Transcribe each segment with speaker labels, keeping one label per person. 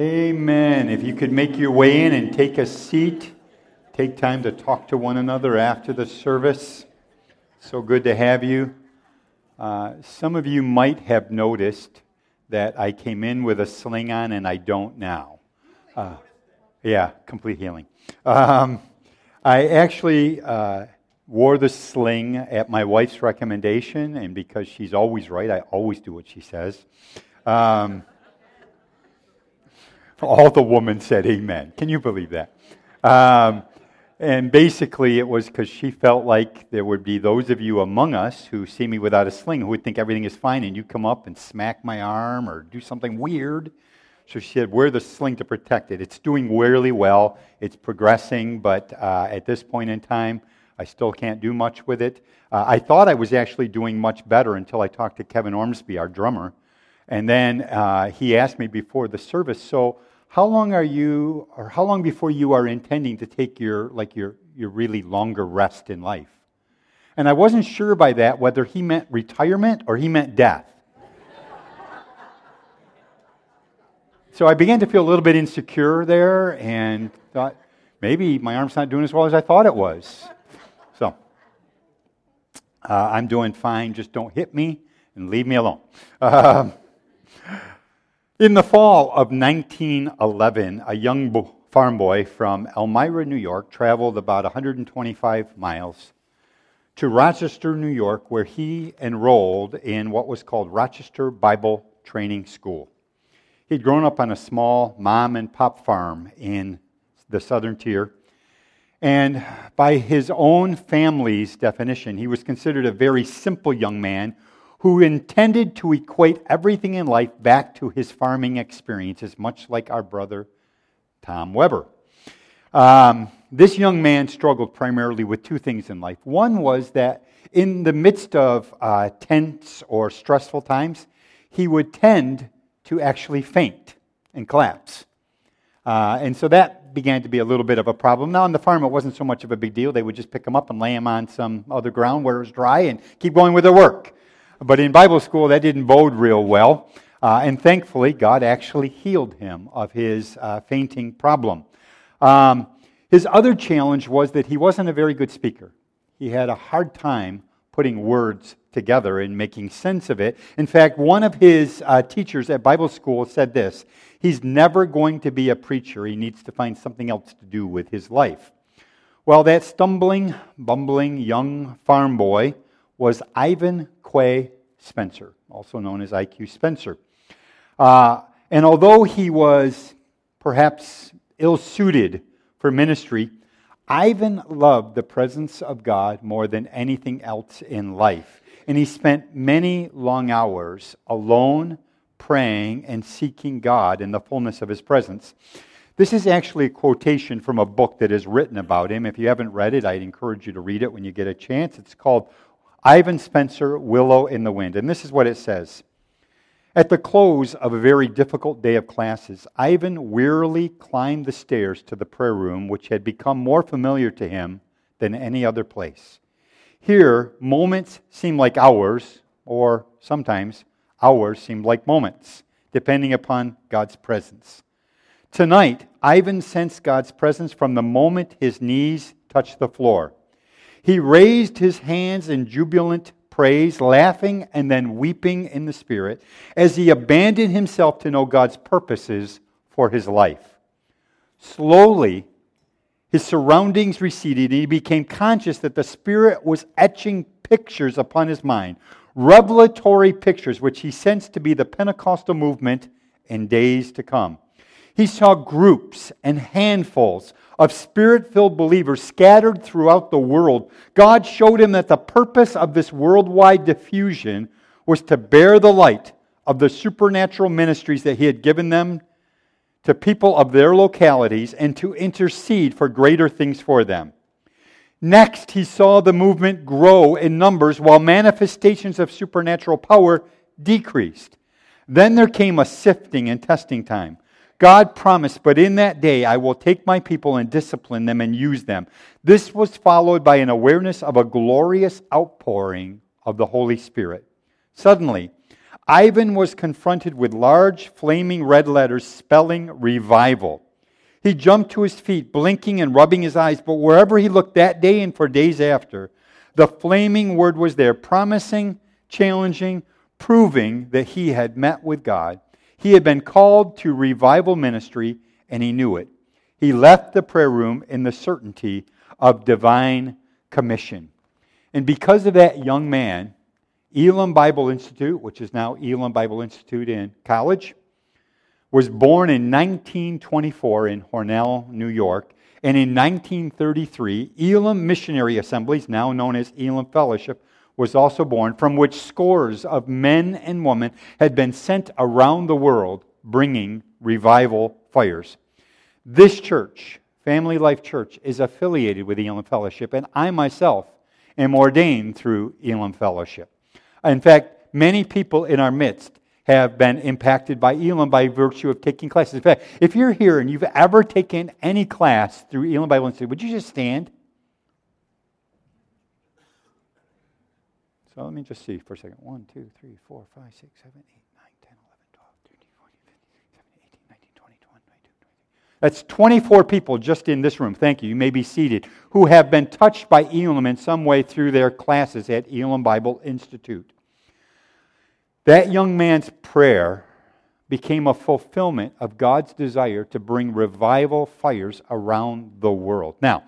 Speaker 1: Amen. If you could make your way in and take a seat, take time to talk to one another after the service. So good to have you. Uh, some of you might have noticed that I came in with a sling on and I don't now. Uh, yeah, complete healing. Um, I actually uh, wore the sling at my wife's recommendation, and because she's always right, I always do what she says. Um, all the women said amen. Can you believe that? Um, and basically, it was because she felt like there would be those of you among us who see me without a sling who would think everything is fine, and you come up and smack my arm or do something weird. So she said, Wear the sling to protect it. It's doing really well, it's progressing, but uh, at this point in time, I still can't do much with it. Uh, I thought I was actually doing much better until I talked to Kevin Ormsby, our drummer. And then uh, he asked me before the service, So, how long are you, or how long before you are intending to take your, like your, your really longer rest in life? And I wasn't sure by that whether he meant retirement or he meant death. so I began to feel a little bit insecure there and thought, maybe my arm's not doing as well as I thought it was. So uh, I'm doing fine, just don't hit me and leave me alone. Uh, in the fall of 1911, a young farm boy from Elmira, New York, traveled about 125 miles to Rochester, New York, where he enrolled in what was called Rochester Bible Training School. He'd grown up on a small mom and pop farm in the southern tier. And by his own family's definition, he was considered a very simple young man who intended to equate everything in life back to his farming experiences, much like our brother Tom Weber. Um, this young man struggled primarily with two things in life. One was that in the midst of uh, tense or stressful times, he would tend to actually faint and collapse. Uh, and so that began to be a little bit of a problem. Now, on the farm, it wasn't so much of a big deal. They would just pick him up and lay him on some other ground where it was dry and keep going with their work. But in Bible school, that didn't bode real well. Uh, and thankfully, God actually healed him of his uh, fainting problem. Um, his other challenge was that he wasn't a very good speaker. He had a hard time putting words together and making sense of it. In fact, one of his uh, teachers at Bible school said this He's never going to be a preacher. He needs to find something else to do with his life. Well, that stumbling, bumbling young farm boy was Ivan Quay Spencer, also known as IQ Spencer. Uh, and although he was perhaps ill suited for ministry, Ivan loved the presence of God more than anything else in life. And he spent many long hours alone praying and seeking God in the fullness of his presence. This is actually a quotation from a book that is written about him. If you haven't read it, I'd encourage you to read it when you get a chance. It's called Ivan Spencer, Willow in the Wind. And this is what it says At the close of a very difficult day of classes, Ivan wearily climbed the stairs to the prayer room, which had become more familiar to him than any other place. Here, moments seemed like hours, or sometimes hours seemed like moments, depending upon God's presence. Tonight, Ivan sensed God's presence from the moment his knees touched the floor. He raised his hands in jubilant praise, laughing and then weeping in the Spirit, as he abandoned himself to know God's purposes for his life. Slowly, his surroundings receded, and he became conscious that the Spirit was etching pictures upon his mind, revelatory pictures, which he sensed to be the Pentecostal movement in days to come. He saw groups and handfuls of spirit filled believers scattered throughout the world. God showed him that the purpose of this worldwide diffusion was to bear the light of the supernatural ministries that he had given them to people of their localities and to intercede for greater things for them. Next, he saw the movement grow in numbers while manifestations of supernatural power decreased. Then there came a sifting and testing time God promised, but in that day I will take my people and discipline them and use them. This was followed by an awareness of a glorious outpouring of the Holy Spirit. Suddenly, Ivan was confronted with large, flaming red letters spelling revival. He jumped to his feet, blinking and rubbing his eyes, but wherever he looked that day and for days after, the flaming word was there, promising, challenging, proving that he had met with God he had been called to revival ministry, and he knew it. He left the prayer room in the certainty of divine commission. And because of that young man, Elim Bible Institute, which is now Elim Bible Institute in college, was born in 1924 in Hornell, New York. And in 1933, Elim Missionary Assemblies, now known as Elim Fellowship, was also born, from which scores of men and women had been sent around the world bringing revival fires. This church, Family Life Church, is affiliated with Elim Fellowship, and I myself am ordained through Elim Fellowship. In fact, many people in our midst have been impacted by Elim by virtue of taking classes. In fact, if you're here and you've ever taken any class through Elim Bible Institute, would you just stand? So let me just see for a second. 1, 2, 3, 4, 5, 6, 7, 8, 9, 10, 11, 12, 13, 14, 15, 17, 18, 19, 20, 21, 22, 23. That's 24 people just in this room. Thank you. You may be seated. Who have been touched by Elim in some way through their classes at Elim Bible Institute. That young man's prayer became a fulfillment of God's desire to bring revival fires around the world. Now,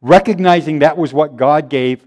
Speaker 1: recognizing that was what God gave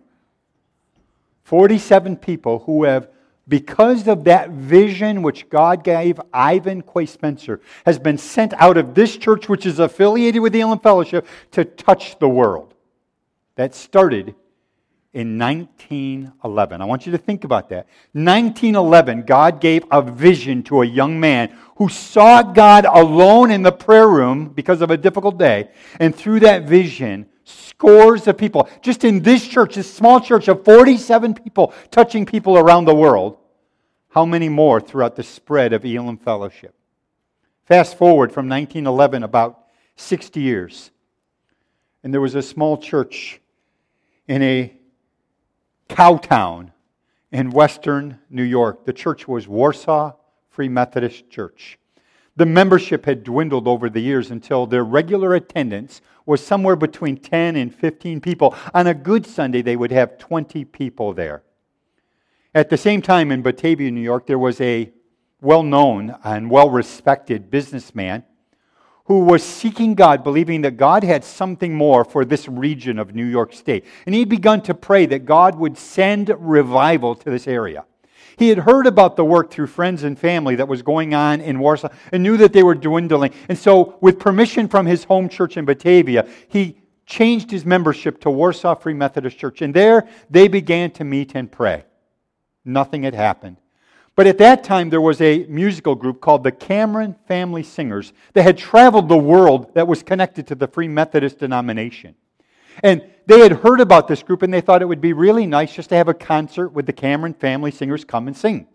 Speaker 1: 47 people who have, because of that vision which God gave Ivan Quay Spencer, has been sent out of this church, which is affiliated with the Elim Fellowship, to touch the world. That started in 1911. I want you to think about that. 1911, God gave a vision to a young man who saw God alone in the prayer room because of a difficult day. And through that vision, scores of people, just in this church, this small church of 47 people, touching people around the world. How many more throughout the spread of Elim Fellowship? Fast forward from 1911, about 60 years, and there was a small church in a cow town in western New York. The church was Warsaw Free Methodist Church. The membership had dwindled over the years until their regular attendance was somewhere between 10 and 15 people. On a good Sunday, they would have 20 people there. At the same time, in Batavia, New York, there was a well known and well respected businessman who was seeking God, believing that God had something more for this region of New York State. And he'd begun to pray that God would send revival to this area. He had heard about the work through friends and family that was going on in Warsaw and knew that they were dwindling. And so, with permission from his home church in Batavia, he changed his membership to Warsaw Free Methodist Church. And there they began to meet and pray. Nothing had happened. But at that time, there was a musical group called the Cameron Family Singers that had traveled the world that was connected to the Free Methodist denomination. And they had heard about this group and they thought it would be really nice just to have a concert with the Cameron family singers come and sing.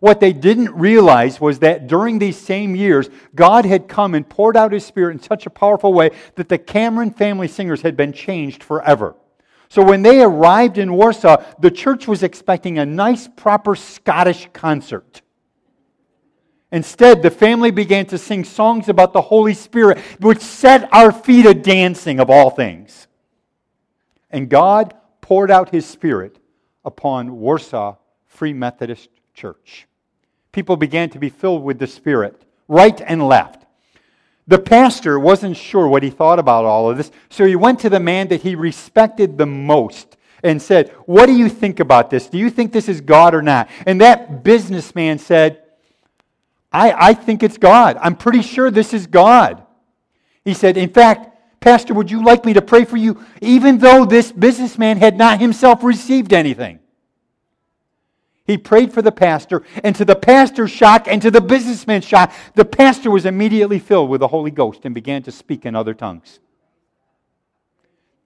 Speaker 1: What they didn't realize was that during these same years, God had come and poured out his spirit in such a powerful way that the Cameron family singers had been changed forever. So when they arrived in Warsaw, the church was expecting a nice, proper Scottish concert. Instead, the family began to sing songs about the Holy Spirit, which set our feet a dancing of all things. And God poured out his Spirit upon Warsaw Free Methodist Church. People began to be filled with the Spirit, right and left. The pastor wasn't sure what he thought about all of this, so he went to the man that he respected the most and said, What do you think about this? Do you think this is God or not? And that businessman said, I, I think it's God. I'm pretty sure this is God. He said, In fact, Pastor, would you like me to pray for you? Even though this businessman had not himself received anything. He prayed for the pastor, and to the pastor's shock and to the businessman's shock, the pastor was immediately filled with the Holy Ghost and began to speak in other tongues.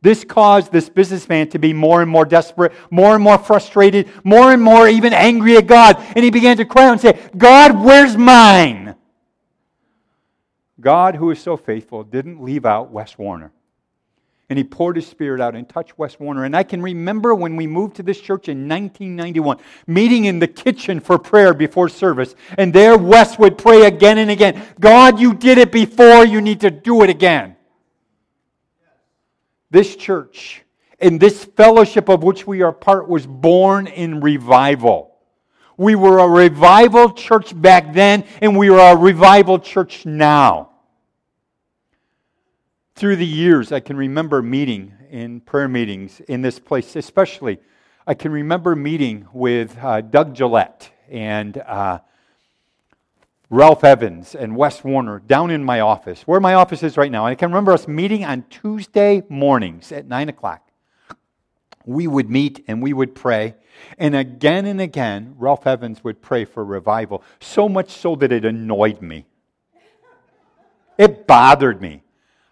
Speaker 1: This caused this businessman to be more and more desperate, more and more frustrated, more and more even angry at God. And he began to cry out and say, God, where's mine? God, who is so faithful, didn't leave out Wes Warner. And he poured his spirit out and touched Wes Warner. And I can remember when we moved to this church in 1991, meeting in the kitchen for prayer before service. And there Wes would pray again and again God, you did it before, you need to do it again. This church and this fellowship of which we are part was born in revival. We were a revival church back then, and we are a revival church now. Through the years, I can remember meeting in prayer meetings in this place, especially. I can remember meeting with uh, Doug Gillette and uh, Ralph Evans and Wes Warner down in my office, where my office is right now. And I can remember us meeting on Tuesday mornings at 9 o'clock. We would meet and we would pray and again and again, Ralph Evans would pray for revival, so much so that it annoyed me. It bothered me.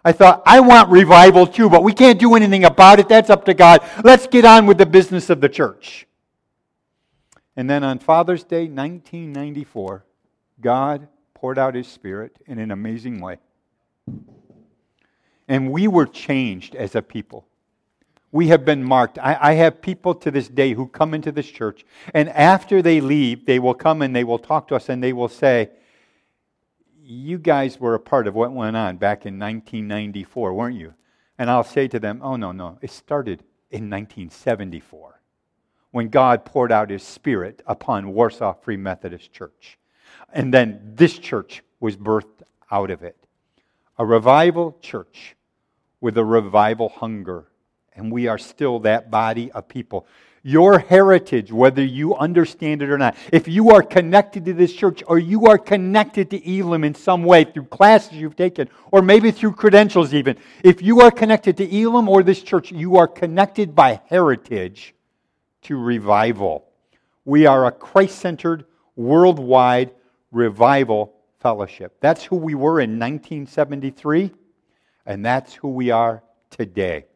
Speaker 1: I thought, I want revival too, but we can't do anything about it. That's up to God. Let's get on with the business of the church. And then on Father's Day 1994, God poured out his spirit in an amazing way. And we were changed as a people we have been marked. I, I, have people to this day who come into this church, and after they leave, they will come and they will talk to us and they will say, You guys were a part of what went on back in 1994, weren't you? And I'll say to them, Oh, no, no. It started in 1974 when God poured out his spirit upon Warsaw Free Methodist Church. And then this church was birthed out of it a revival church with a revival hunger and we are still that body of people. Your heritage, whether you understand it or not, if you are connected to this church or you are connected to Elim in some way through classes you've taken or maybe through credentials, even, if you are connected to Elim or this church, you are connected by heritage to revival. We are a Christ centered, worldwide revival fellowship. That's who we were in 1973, and that's who we are today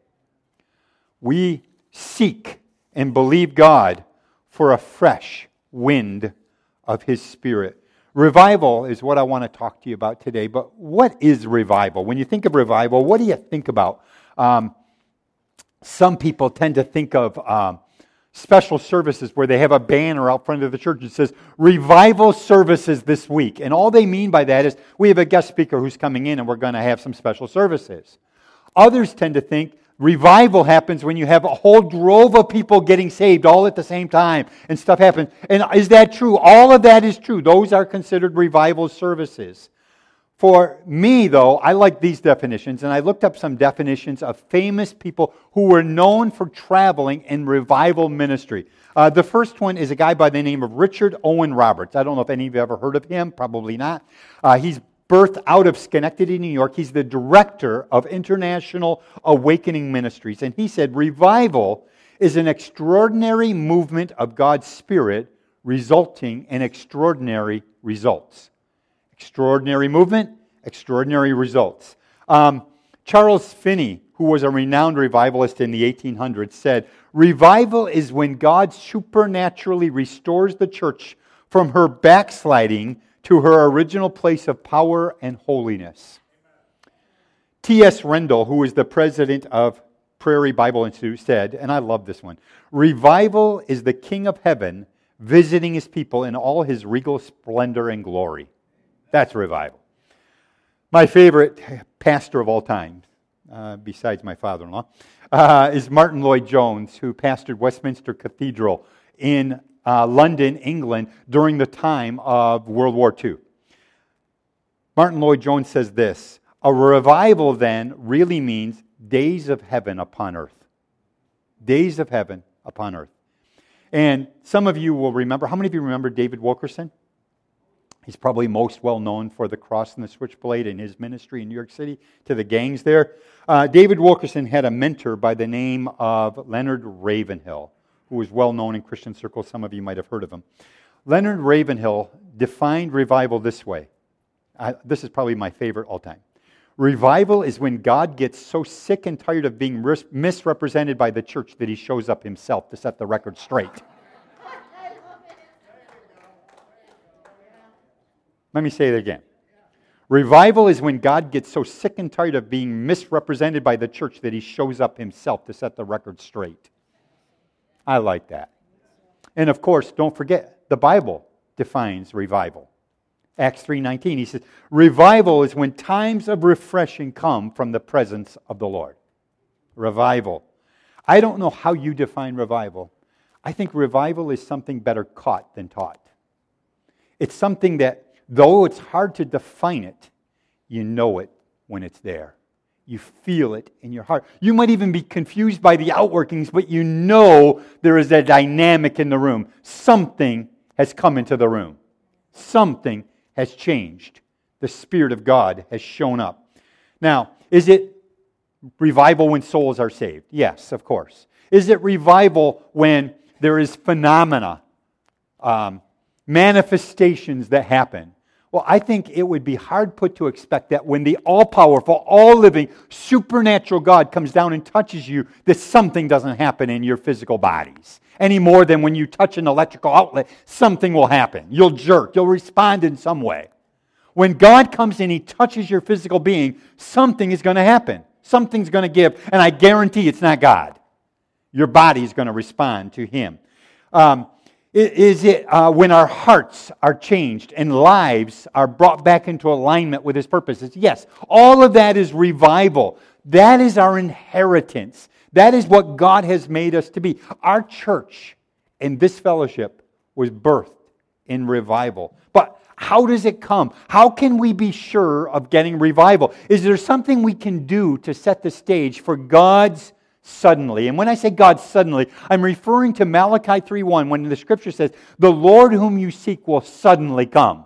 Speaker 1: we seek and believe God for a fresh wind of His Spirit. Revival is what I want to talk to you about today, but what is revival? When you think of revival, what do you think about? Um, some people tend to think of um, special services where they have a banner out front of the church that says revival services this week. And all they mean by that is we have a guest speaker who's coming in and we're going to have some special services. Others tend to think Revival happens when you have a whole drove of people getting saved all at the same time and stuff happens. And is that true? All of that is true. Those are considered revival services. For me, though, I like these definitions, and I looked up some definitions of famous people who were known for traveling in revival ministry. Uh, the first one is a guy by the name of Richard Owen Roberts. I don't know if any of you ever heard of him, probably not. Uh, he's birth out of Schenectady, New York. He's the director of International Awakening Ministries. And he said, Revival is an extraordinary movement of God's Spirit resulting in extraordinary results. Extraordinary movement, extraordinary results. Um, Charles Finney, who was a renowned revivalist in the 1800s, said, Revival is when God supernaturally restores the church from her backsliding to her original place of power and holiness. T.S. Rendall, who is the president of Prairie Bible Institute, said, and I love this one Revival is the King of Heaven visiting his people in all his regal splendor and glory. That's revival. My favorite pastor of all time, uh, besides my father in law, uh, is Martyn Lloyd Jones, who pastored Westminster Cathedral in uh, London, England, during the time of World War II. Martyn Lloyd Jones says this A revival then really means days of heaven upon earth. Days of heaven upon earth. And some of you will remember, how many of you remember David Wilkerson? He's probably most well known for the cross and the switchblade in his ministry in New York City to the gangs there. Uh, David Wilkerson had a mentor by the name of Leonard Ravenhill who was well known in Christian circles. Some of you might have heard of him. Leonard Ravenhill defined revival this way. I, this is probably my favorite all time. Revival is when God gets so sick and tired of being ris- misrepresented by the church that he shows up himself to set the record straight. Let me say it again. Revival is when God gets so sick and tired of being misrepresented by the church that he shows up himself to set the record straight. I like that. And of course, don't forget, the Bible defines revival. Acts 3:19 he says revival is when times of refreshing come from the presence of the Lord. Revival. I don't know how you define revival. I think revival is something better caught than taught. It's something that though it's hard to define it, you know it when it's there. You feel it in your heart. You might even be confused by the outworkings, but you know there is a dynamic in the room. Something has come into the room, something has changed. The Spirit of God has shown up. Now, is it revival when souls are saved? Yes, of course. Is it revival when there is phenomena, um, manifestations that happen? Well, I think it would be hard put to expect that when the all powerful, all living, supernatural God comes down and touches you, that something doesn't happen in your physical bodies. Any more than when you touch an electrical outlet, something will happen. You'll jerk, you'll respond in some way. When God comes and He touches your physical being, something is going to happen. Something's going to give, and I guarantee it's not God. Your body is going to respond to Him. Um, is it uh, when our hearts are changed and lives are brought back into alignment with His purposes? Yes, all of that is revival. That is our inheritance. That is what God has made us to be. Our church and this fellowship was birthed in revival. But how does it come? How can we be sure of getting revival? Is there something we can do to set the stage for God's suddenly. And when I say God suddenly, I'm referring to Malachi 3:1 when the scripture says, "The Lord whom you seek will suddenly come."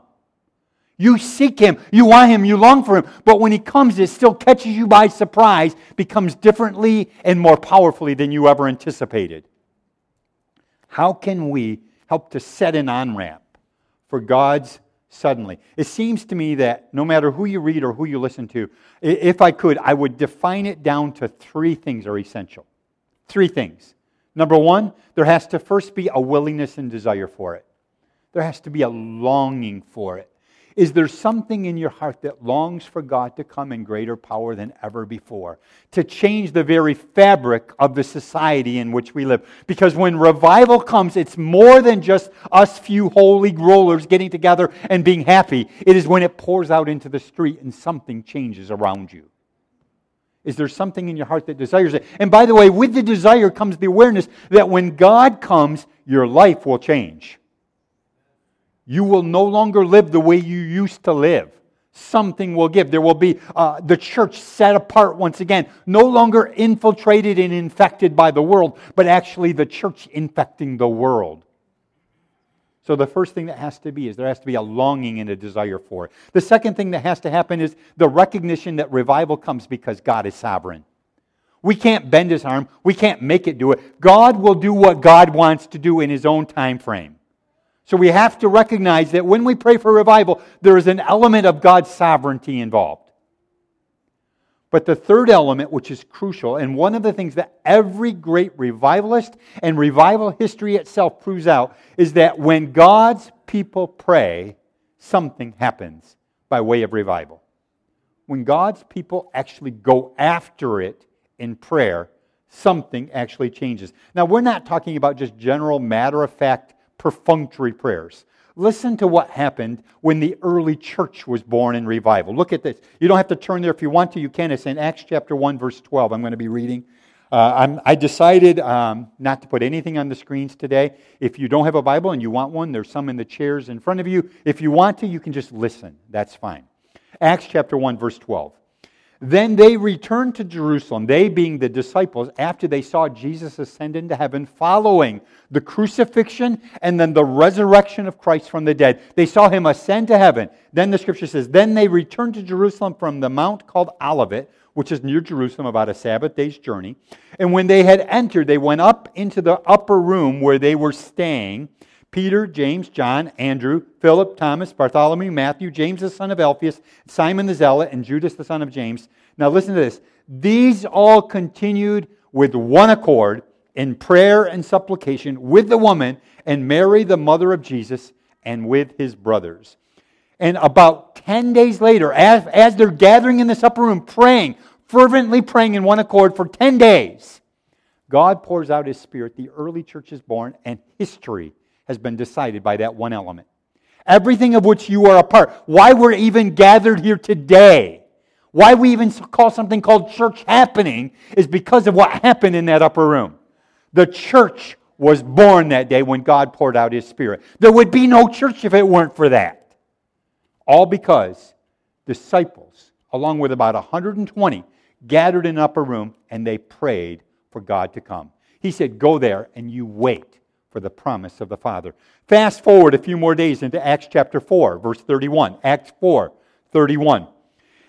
Speaker 1: You seek him, you want him, you long for him, but when he comes, it still catches you by surprise, becomes differently and more powerfully than you ever anticipated. How can we help to set an on ramp for God's suddenly. It seems to me that no matter who you read or who you listen to, if I could, I would define it down to three things are essential. Three things. Number one, there has to first be a willingness and desire for it, there has to be a longing for it. Is there something in your heart that longs for God to come in greater power than ever before, to change the very fabric of the society in which we live? Because when revival comes, it's more than just us few holy rollers getting together and being happy. It is when it pours out into the street and something changes around you. Is there something in your heart that desires it? And by the way, with the desire comes the awareness that when God comes, your life will change. You will no longer live the way you used to live. Something will give. There will be uh, the church set apart once again, no longer infiltrated and infected by the world, but actually the church infecting the world. So, the first thing that has to be is there has to be a longing and a desire for it. The second thing that has to happen is the recognition that revival comes because God is sovereign. We can't bend his arm, we can't make it do it. God will do what God wants to do in his own time frame. So we have to recognize that when we pray for revival, there is an element of God's sovereignty involved. But the third element, which is crucial, and one of the things that every great revivalist and revival history itself proves out, is that when God's people pray, something happens by way of revival. When God's people actually go after it in prayer, something actually changes. Now, we're not talking about just general matter of fact perfunctory prayers. Listen to what happened when the early church was born in revival. Look at this. You don't have to turn there if you want to. You can. It's in Acts chapter 1, verse 12. I'm going to be reading. Uh, i decided um, not to put anything on the screens today. If you don't have a Bible and you want one, there's some in the chairs in front of you. If you want to, you can just listen. That's fine. Acts chapter 1, verse 12. Then they returned to Jerusalem, they being the disciples, after they saw Jesus ascend into heaven following the crucifixion and then the resurrection of Christ from the dead. They saw him ascend to heaven. Then the scripture says, Then they returned to Jerusalem from the mount called Olivet, which is near Jerusalem, about a Sabbath day's journey. And when they had entered, they went up into the upper room where they were staying. Peter, James, John, Andrew, Philip, Thomas, Bartholomew, Matthew, James the son of Alphaeus, Simon the Zealot, and Judas the son of James. Now listen to this. These all continued with one accord in prayer and supplication with the woman and Mary, the mother of Jesus, and with his brothers. And about 10 days later, as, as they're gathering in the supper room, praying, fervently praying in one accord for 10 days, God pours out his spirit. The early church is born, and history has been decided by that one element. Everything of which you are a part. Why we're even gathered here today. Why we even call something called church happening is because of what happened in that upper room. The church was born that day when God poured out his spirit. There would be no church if it weren't for that. All because disciples, along with about 120, gathered in upper room and they prayed for God to come. He said, Go there and you wait for the promise of the Father. Fast forward a few more days into Acts chapter 4, verse 31. Acts 4, 31.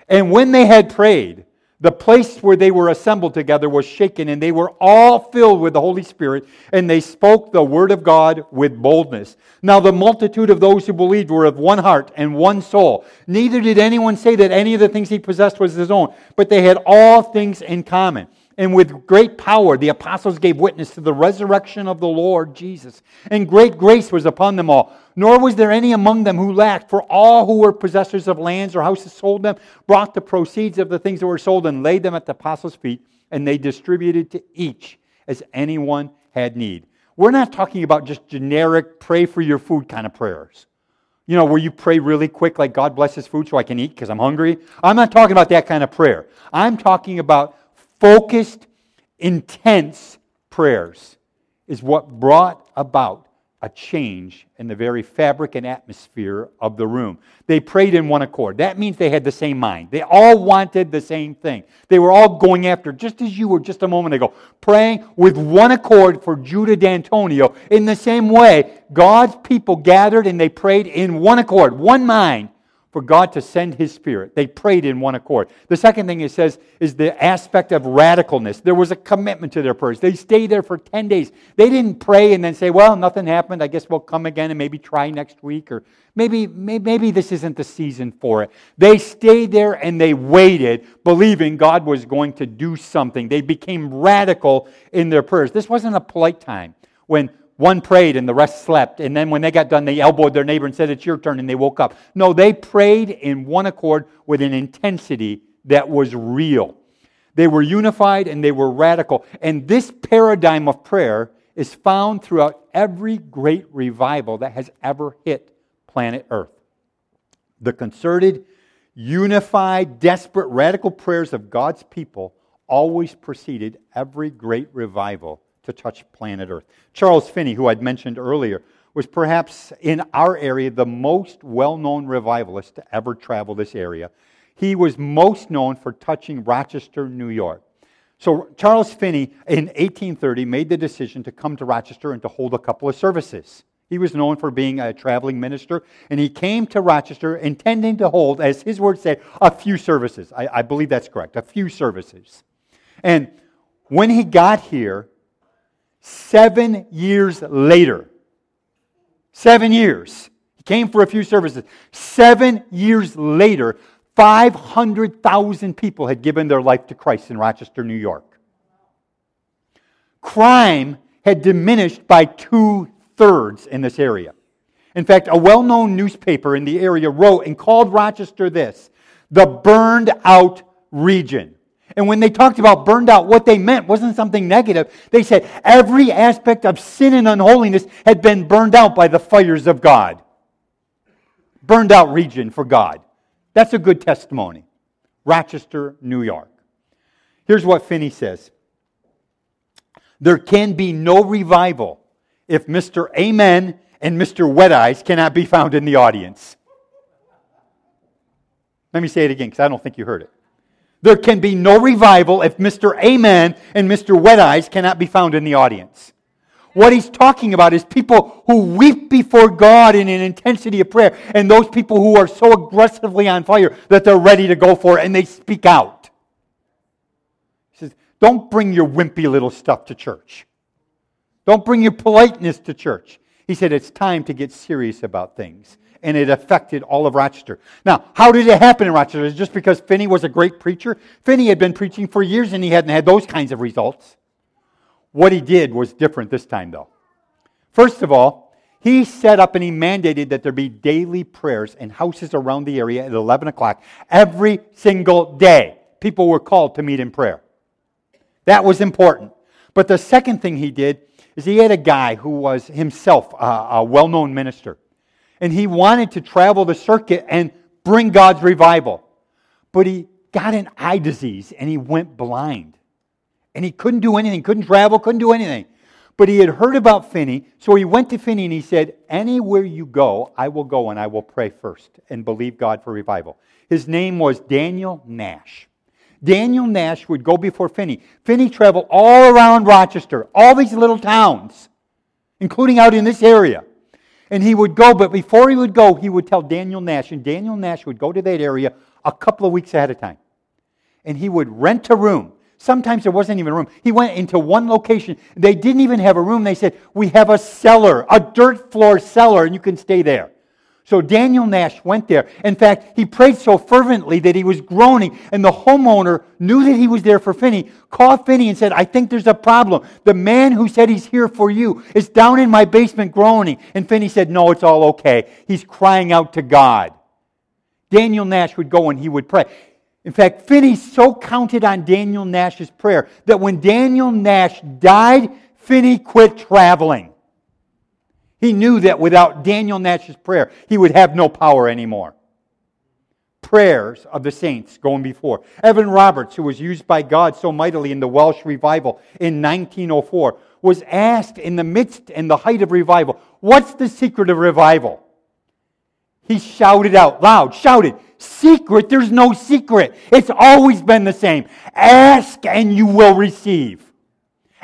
Speaker 1: And when they had prayed, the place where they were assembled together was shaken, and they were all filled with the Holy Spirit, and they spoke the word of God with boldness. Now the multitude of those who believed were of one heart and one soul. Neither did anyone say that any of the things he possessed was his own, but they had all things in common. And with great power, the apostles gave witness to the resurrection of the Lord Jesus. And great grace was upon them all. Nor was there any among them who lacked, for all who were possessors of lands or houses sold them, brought the proceeds of the things that were sold, and laid them at the apostles' feet, and they distributed to each as anyone had need. We're not talking about just generic pray for your food kind of prayers. You know, where you pray really quick, like God bless his food so I can eat because I'm hungry. I'm not talking about that kind of prayer. I'm talking about focused, intense prayers is what brought about a change in the very fabric and atmosphere of the room. They prayed in one accord. That means they had the same mind. They all wanted the same thing. They were all going after, just as you were just a moment ago, praying with one accord for Judah D'Antonio. In the same way, God's people gathered and they prayed in one accord, one mind for God to send his spirit. They prayed in one accord. The second thing it says is the aspect of radicalness. There was a commitment to their prayers. They stayed there for 10 days. They didn't pray and then say, well, nothing happened. I guess we'll come again and maybe try next week or maybe, maybe this isn't the season for it. They stayed there and they waited, believing God was going to do something. They became radical in their prayers. This wasn't a polite time when one prayed and the rest slept. And then when they got done, they elbowed their neighbor and said, It's your turn. And they woke up. No, they prayed in one accord with an intensity that was real. They were unified and they were radical. And this paradigm of prayer is found throughout every great revival that has ever hit planet Earth. The concerted, unified, desperate, radical prayers of God's people always preceded every great revival to touch planet Earth. Charles Finney, who I'd mentioned earlier, was perhaps in our area the most well known revivalist to ever travel this area. He was most known for touching Rochester, New York. So Charles Finney in 1830 made the decision to come to Rochester and to hold a couple of services. He was known for being a traveling minister, and he came to Rochester intending to hold, as his words say, a few services. I, I believe that's correct, a few services. And when he got here, Seven years later, seven years, he came for a few services. Seven years later, 500,000 people had given their life to Christ in Rochester, New York. Crime had diminished by two thirds in this area. In fact, a well known newspaper in the area wrote and called Rochester this the burned out region. And when they talked about burned out, what they meant wasn't something negative. They said every aspect of sin and unholiness had been burned out by the fires of God. Burned out region for God. That's a good testimony. Rochester, New York. Here's what Finney says There can be no revival if Mr. Amen and Mr. Wet Eyes cannot be found in the audience. Let me say it again because I don't think you heard it. There can be no revival if Mr. Amen and Mr. Wet Eyes cannot be found in the audience. What he's talking about is people who weep before God in an intensity of prayer, and those people who are so aggressively on fire that they're ready to go for it and they speak out. He says, Don't bring your wimpy little stuff to church. Don't bring your politeness to church. He said, It's time to get serious about things and it affected all of Rochester. Now, how did it happen in Rochester? Is just because Finney was a great preacher? Finney had been preaching for years and he hadn't had those kinds of results. What he did was different this time, though. First of all, he set up and he mandated that there be daily prayers in houses around the area at 11 o'clock every single day. People were called to meet in prayer. That was important. But the second thing he did is he had a guy who was himself a, a well known minister. And he wanted to travel the circuit and bring God's revival. But he got an eye disease and he went blind. And he couldn't do anything, couldn't travel, couldn't do anything. But he had heard about Finney, so he went to Finney and he said, Anywhere you go, I will go and I will pray first and believe God for revival. His name was Daniel Nash. Daniel Nash would go before Finney. Finney traveled all around Rochester, all these little towns, including out in this area. And he would go, but before he would go, he would tell Daniel Nash, and Daniel Nash would go to that area a couple of weeks ahead of time. And he would rent a room. Sometimes there wasn't even a room. He went into one location. They didn't even have a room. They said, We have a cellar, a dirt floor cellar, and you can stay there. So Daniel Nash went there. In fact, he prayed so fervently that he was groaning, and the homeowner knew that he was there for Finney, called Finney and said, I think there's a problem. The man who said he's here for you is down in my basement groaning. And Finney said, No, it's all okay. He's crying out to God. Daniel Nash would go and he would pray. In fact, Finney so counted on Daniel Nash's prayer that when Daniel Nash died, Finney quit traveling. He knew that without Daniel Nash's prayer, he would have no power anymore. Prayers of the saints going before. Evan Roberts, who was used by God so mightily in the Welsh revival in 1904, was asked in the midst and the height of revival, What's the secret of revival? He shouted out loud, shouted, Secret, there's no secret. It's always been the same. Ask and you will receive.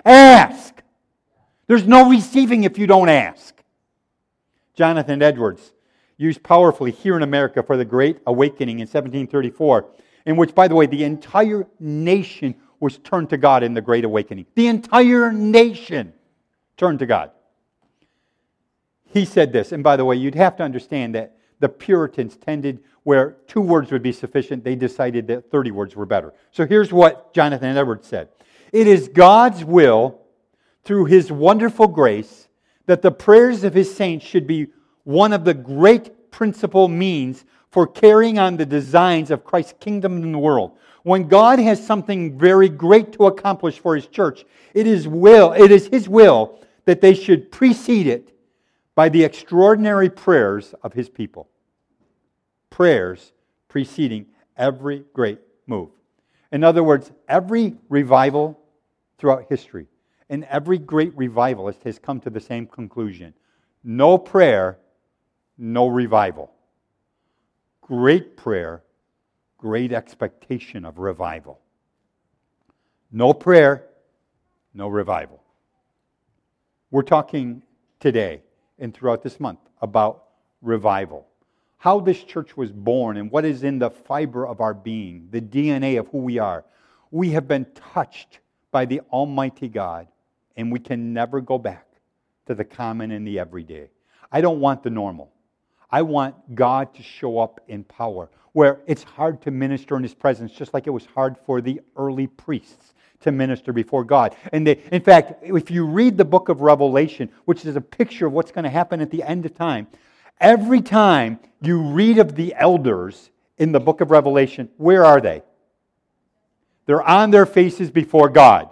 Speaker 1: Ask. There's no receiving if you don't ask. Jonathan Edwards, used powerfully here in America for the Great Awakening in 1734, in which, by the way, the entire nation was turned to God in the Great Awakening. The entire nation turned to God. He said this, and by the way, you'd have to understand that the Puritans tended where two words would be sufficient, they decided that 30 words were better. So here's what Jonathan Edwards said It is God's will, through his wonderful grace, that the prayers of his saints should be one of the great principal means for carrying on the designs of Christ's kingdom in the world. When God has something very great to accomplish for his church, it is will, it is his will that they should precede it by the extraordinary prayers of his people. Prayers preceding every great move. In other words, every revival throughout history and every great revivalist has come to the same conclusion no prayer, no revival. Great prayer, great expectation of revival. No prayer, no revival. We're talking today and throughout this month about revival. How this church was born and what is in the fiber of our being, the DNA of who we are. We have been touched by the Almighty God and we can never go back to the common and the everyday. I don't want the normal. I want God to show up in power, where it's hard to minister in His presence, just like it was hard for the early priests to minister before God. And they, in fact, if you read the book of Revelation, which is a picture of what's going to happen at the end of time, every time you read of the elders in the book of Revelation, where are they? They're on their faces before God.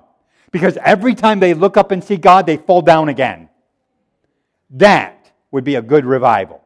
Speaker 1: Because every time they look up and see God, they fall down again. That would be a good revival.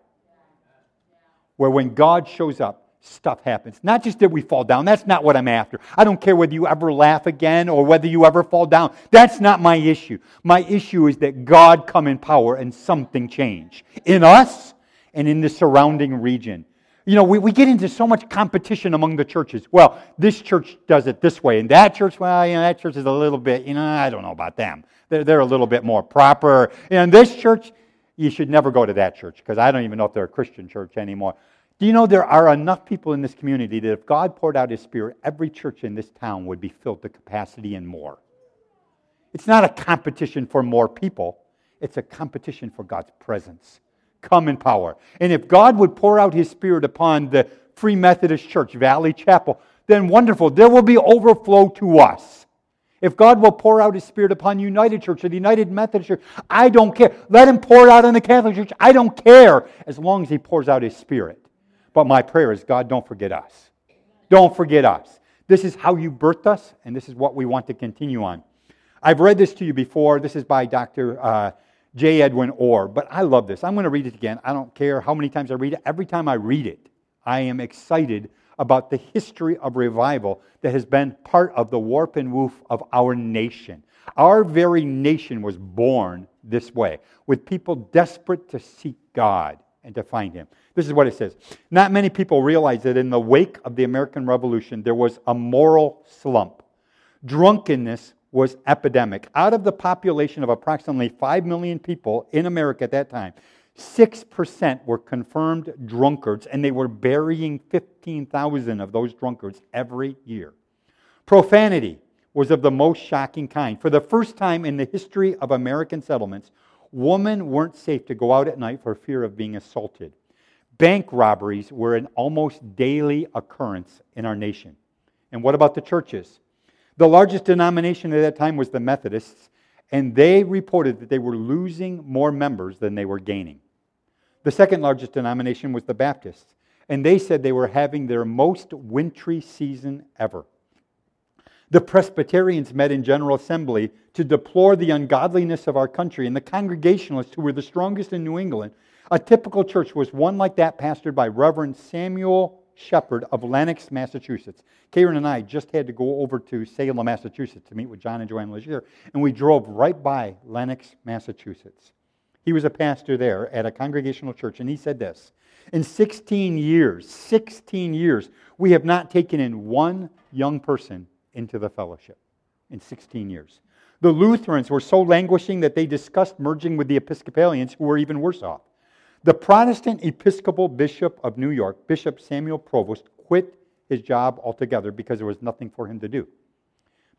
Speaker 1: Where when God shows up, stuff happens. Not just that we fall down. That's not what I'm after. I don't care whether you ever laugh again or whether you ever fall down. That's not my issue. My issue is that God come in power and something change in us and in the surrounding region you know, we, we get into so much competition among the churches. Well, this church does it this way, and that church, well, you know, that church is a little bit, you know, I don't know about them. They're, they're a little bit more proper. And this church, you should never go to that church because I don't even know if they're a Christian church anymore. Do you know there are enough people in this community that if God poured out his spirit, every church in this town would be filled to capacity and more? It's not a competition for more people, it's a competition for God's presence come in power. And if God would pour out his spirit upon the Free Methodist Church, Valley Chapel, then wonderful. There will be overflow to us. If God will pour out his spirit upon United Church or the United Methodist Church, I don't care. Let him pour it out on the Catholic Church. I don't care as long as he pours out his spirit. But my prayer is, God, don't forget us. Don't forget us. This is how you birthed us, and this is what we want to continue on. I've read this to you before. This is by Dr. Uh, J. Edwin Orr, but I love this. I'm going to read it again. I don't care how many times I read it. Every time I read it, I am excited about the history of revival that has been part of the warp and woof of our nation. Our very nation was born this way, with people desperate to seek God and to find Him. This is what it says Not many people realize that in the wake of the American Revolution, there was a moral slump. Drunkenness was epidemic. Out of the population of approximately 5 million people in America at that time, 6% were confirmed drunkards, and they were burying 15,000 of those drunkards every year. Profanity was of the most shocking kind. For the first time in the history of American settlements, women weren't safe to go out at night for fear of being assaulted. Bank robberies were an almost daily occurrence in our nation. And what about the churches? The largest denomination at that time was the Methodists, and they reported that they were losing more members than they were gaining. The second largest denomination was the Baptists, and they said they were having their most wintry season ever. The Presbyterians met in General Assembly to deplore the ungodliness of our country, and the Congregationalists, who were the strongest in New England, a typical church was one like that pastored by Reverend Samuel Shepherd of Lenox, Massachusetts. Karen and I just had to go over to Salem, Massachusetts to meet with John and Joanne Legere, and we drove right by Lenox, Massachusetts. He was a pastor there at a congregational church, and he said this In 16 years, 16 years, we have not taken in one young person into the fellowship. In 16 years. The Lutherans were so languishing that they discussed merging with the Episcopalians, who were even worse off. The Protestant Episcopal Bishop of New York, Bishop Samuel Provoost, quit his job altogether because there was nothing for him to do.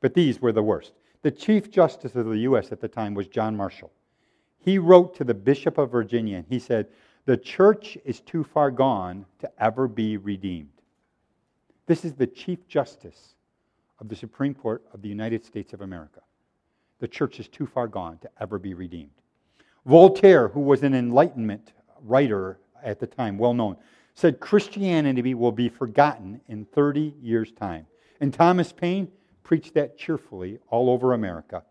Speaker 1: But these were the worst. The Chief Justice of the U.S. at the time was John Marshall. He wrote to the Bishop of Virginia and he said, The church is too far gone to ever be redeemed. This is the Chief Justice of the Supreme Court of the United States of America. The church is too far gone to ever be redeemed. Voltaire, who was an Enlightenment writer at the time, well known, said Christianity will be forgotten in 30 years' time. And Thomas Paine preached that cheerfully all over America.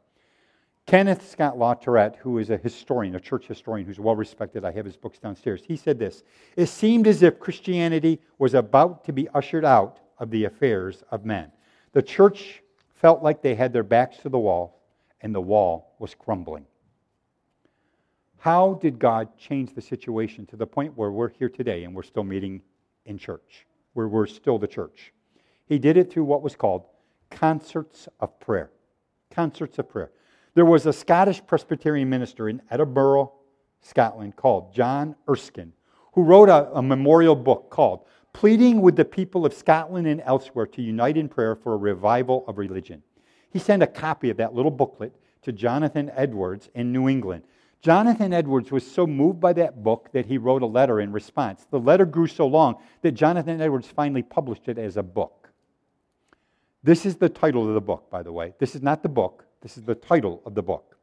Speaker 1: Kenneth Scott Latourette, who is a historian, a church historian who's well respected, I have his books downstairs, he said this It seemed as if Christianity was about to be ushered out of the affairs of men. The church felt like they had their backs to the wall, and the wall was crumbling. How did God change the situation to the point where we're here today and we're still meeting in church, where we're still the church? He did it through what was called concerts of prayer. Concerts of prayer. There was a Scottish Presbyterian minister in Edinburgh, Scotland, called John Erskine, who wrote a, a memorial book called Pleading with the People of Scotland and Elsewhere to Unite in Prayer for a Revival of Religion. He sent a copy of that little booklet to Jonathan Edwards in New England Jonathan Edwards was so moved by that book that he wrote a letter in response. The letter grew so long that Jonathan Edwards finally published it as a book. This is the title of the book, by the way. This is not the book, this is the title of the book.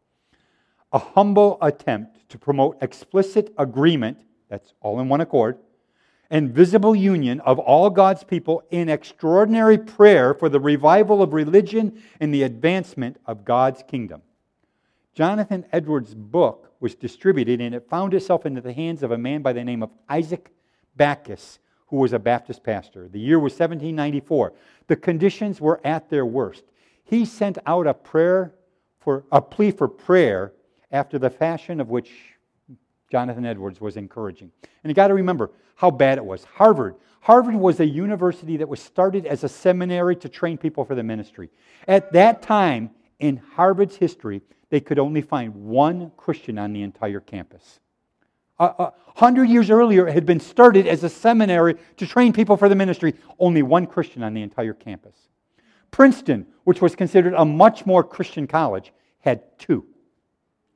Speaker 1: A humble attempt to promote explicit agreement, that's all in one accord, and visible union of all God's people in extraordinary prayer for the revival of religion and the advancement of God's kingdom. Jonathan Edwards' book was distributed and it found itself into the hands of a man by the name of Isaac Backus, who was a Baptist pastor. The year was 1794. The conditions were at their worst. He sent out a prayer for a plea for prayer after the fashion of which Jonathan Edwards was encouraging. And you got to remember how bad it was. Harvard. Harvard was a university that was started as a seminary to train people for the ministry. At that time in Harvard's history, they could only find one Christian on the entire campus. A hundred years earlier, it had been started as a seminary to train people for the ministry, only one Christian on the entire campus. Princeton, which was considered a much more Christian college, had two.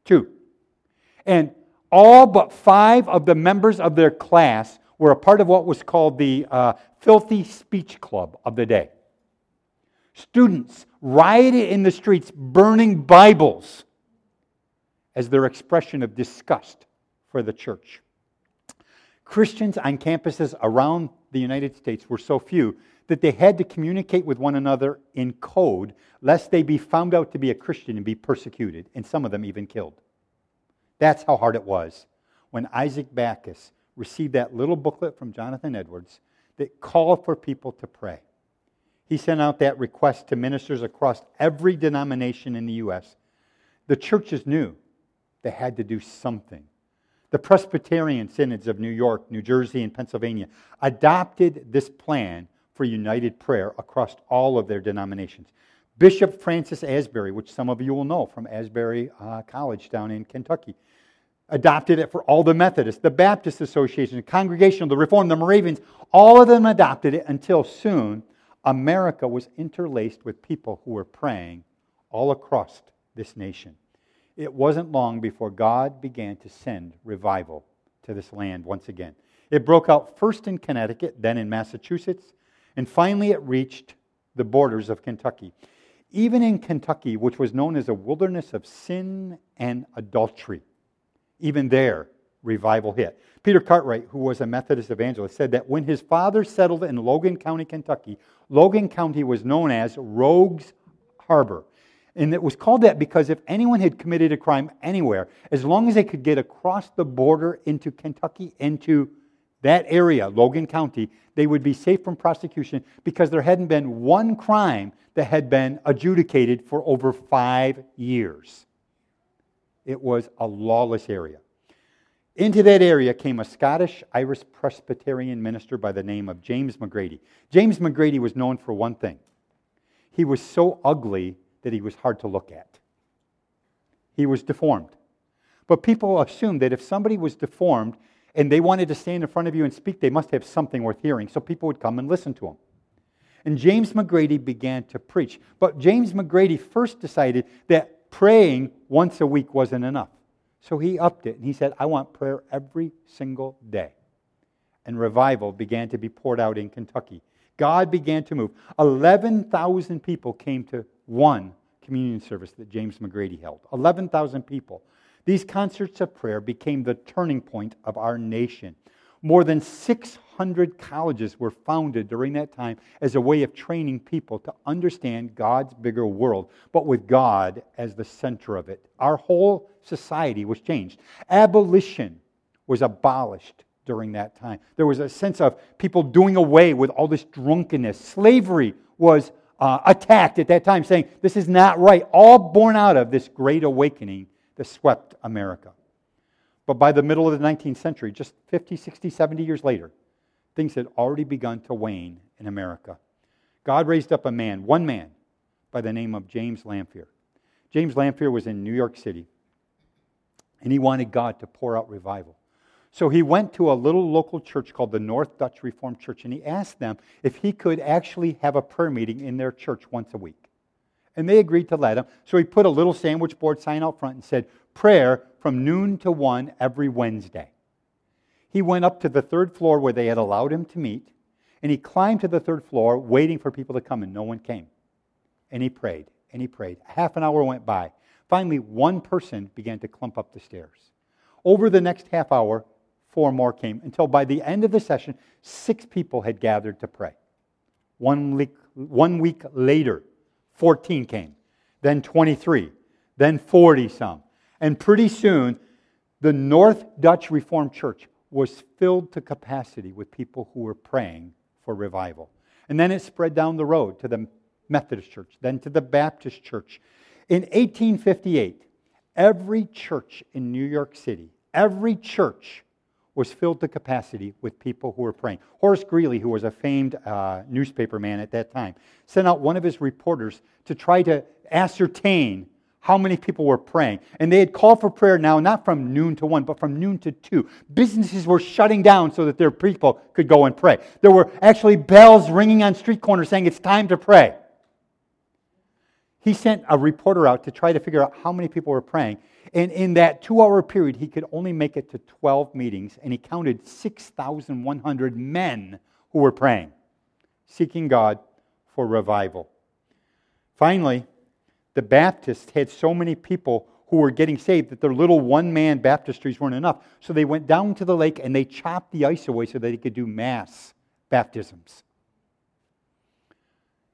Speaker 1: Two. And all but five of the members of their class were a part of what was called the uh, Filthy Speech Club of the day. Students rioted in the streets, burning Bibles as their expression of disgust for the church. Christians on campuses around the United States were so few that they had to communicate with one another in code lest they be found out to be a Christian and be persecuted, and some of them even killed. That's how hard it was when Isaac Backus received that little booklet from Jonathan Edwards that called for people to pray. He sent out that request to ministers across every denomination in the U.S. The churches knew they had to do something. The Presbyterian synods of New York, New Jersey, and Pennsylvania adopted this plan for united prayer across all of their denominations. Bishop Francis Asbury, which some of you will know from Asbury uh, College down in Kentucky, adopted it for all the Methodists, the Baptist Association, the Congregational, the Reformed, the Moravians, all of them adopted it until soon America was interlaced with people who were praying all across this nation. It wasn't long before God began to send revival to this land once again. It broke out first in Connecticut, then in Massachusetts, and finally it reached the borders of Kentucky. Even in Kentucky, which was known as a wilderness of sin and adultery, even there, revival hit. Peter Cartwright, who was a Methodist evangelist, said that when his father settled in Logan County, Kentucky, Logan County was known as Rogues Harbor. And it was called that because if anyone had committed a crime anywhere, as long as they could get across the border into Kentucky, into that area, Logan County, they would be safe from prosecution because there hadn't been one crime that had been adjudicated for over five years. It was a lawless area. Into that area came a Scottish Irish Presbyterian minister by the name of James McGready. James McGready was known for one thing he was so ugly that he was hard to look at. He was deformed. But people assumed that if somebody was deformed and they wanted to stand in front of you and speak, they must have something worth hearing. So people would come and listen to him. And James McGready began to preach. But James McGready first decided that praying once a week wasn't enough. So he upped it and he said, I want prayer every single day. And revival began to be poured out in Kentucky. God began to move. 11,000 people came to one communion service that James McGready held. 11,000 people. These concerts of prayer became the turning point of our nation. More than 600 colleges were founded during that time as a way of training people to understand God's bigger world, but with God as the center of it. Our whole society was changed. Abolition was abolished during that time. There was a sense of people doing away with all this drunkenness. Slavery was uh, attacked at that time, saying, This is not right. All born out of this great awakening that swept America. But by the middle of the 19th century, just 50, 60, 70 years later, things had already begun to wane in America. God raised up a man, one man, by the name of James Lanphier. James Lanphier was in New York City, and he wanted God to pour out revival. So he went to a little local church called the North Dutch Reformed Church, and he asked them if he could actually have a prayer meeting in their church once a week. And they agreed to let him. So he put a little sandwich board sign out front and said, prayer from noon to one every Wednesday. He went up to the third floor where they had allowed him to meet, and he climbed to the third floor waiting for people to come, and no one came. And he prayed, and he prayed. Half an hour went by. Finally, one person began to clump up the stairs. Over the next half hour, four more came until by the end of the session, six people had gathered to pray. One week, one week later, 14 came, then 23, then 40 some, and pretty soon, the North Dutch Reformed Church was filled to capacity with people who were praying for revival. And then it spread down the road to the Methodist Church, then to the Baptist Church. In 1858, every church in New York City, every church was filled to capacity with people who were praying. Horace Greeley, who was a famed uh, newspaper man at that time, sent out one of his reporters to try to ascertain how many people were praying. And they had called for prayer now, not from noon to one, but from noon to two. Businesses were shutting down so that their people could go and pray. There were actually bells ringing on street corners saying, It's time to pray. He sent a reporter out to try to figure out how many people were praying. And in that two hour period, he could only make it to 12 meetings, and he counted 6,100 men who were praying, seeking God for revival. Finally, the Baptists had so many people who were getting saved that their little one man baptistries weren't enough. So they went down to the lake and they chopped the ice away so that they could do mass baptisms.